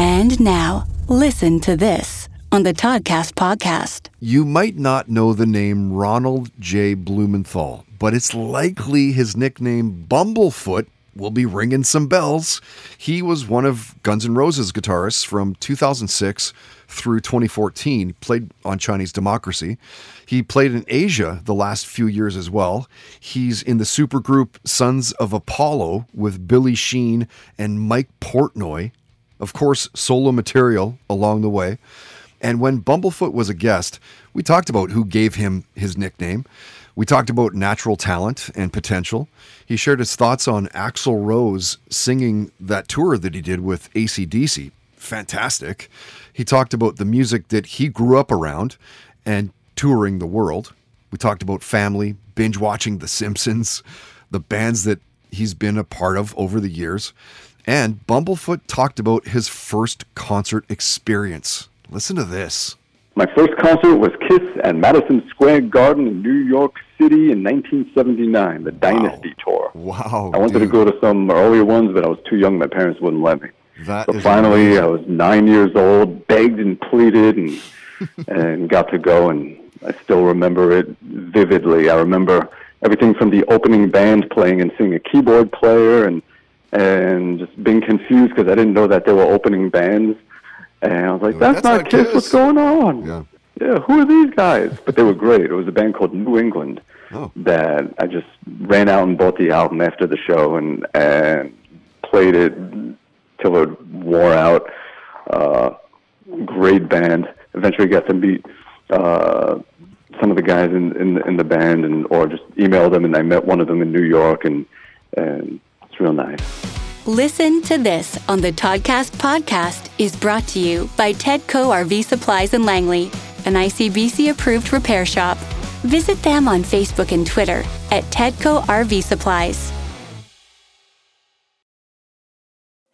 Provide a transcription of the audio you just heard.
And now, listen to this on the Toddcast podcast. You might not know the name Ronald J. Blumenthal, but it's likely his nickname Bumblefoot will be ringing some bells. He was one of Guns N' Roses guitarists from 2006 through 2014. He played on Chinese Democracy. He played in Asia the last few years as well. He's in the supergroup Sons of Apollo with Billy Sheehan and Mike Portnoy of course, solo material along the way. And when Bumblefoot was a guest, we talked about who gave him his nickname. We talked about natural talent and potential. He shared his thoughts on Axl Rose singing that tour that he did with ACDC. Fantastic. He talked about the music that he grew up around and touring the world. We talked about family, binge watching The Simpsons, the bands that he's been a part of over the years. And Bumblefoot talked about his first concert experience. Listen to this. My first concert was Kiss at Madison Square Garden in New York City in 1979, the Dynasty. Tour. Wow. I wanted dude. to go to some earlier ones, but I was too young. My parents wouldn't let me. That so finally, amazing. I was nine years old, begged and pleaded, and and got to go. And I still remember it vividly. I remember everything from the opening band playing and seeing a keyboard player, and and just being confused because I didn't know that they were opening bands. And I was like, That's "That's, not, not Kiss. Kiss." What's going on?" Yeah. yeah, who are these guys? But they were great. It was a band called New England Oh. that I just ran out and bought the album after the show and and played it till it wore out. Uh, great band. Eventually got to meet uh, some of the guys in, in in the band and or just emailed them and I met one of them in New York and and it's real nice. Listen to this on the Toddcast podcast is brought to you by Tedco RV Supplies in Langley, an ICBC approved repair shop. Visit them on Facebook and Twitter at Tedco RV Supplies.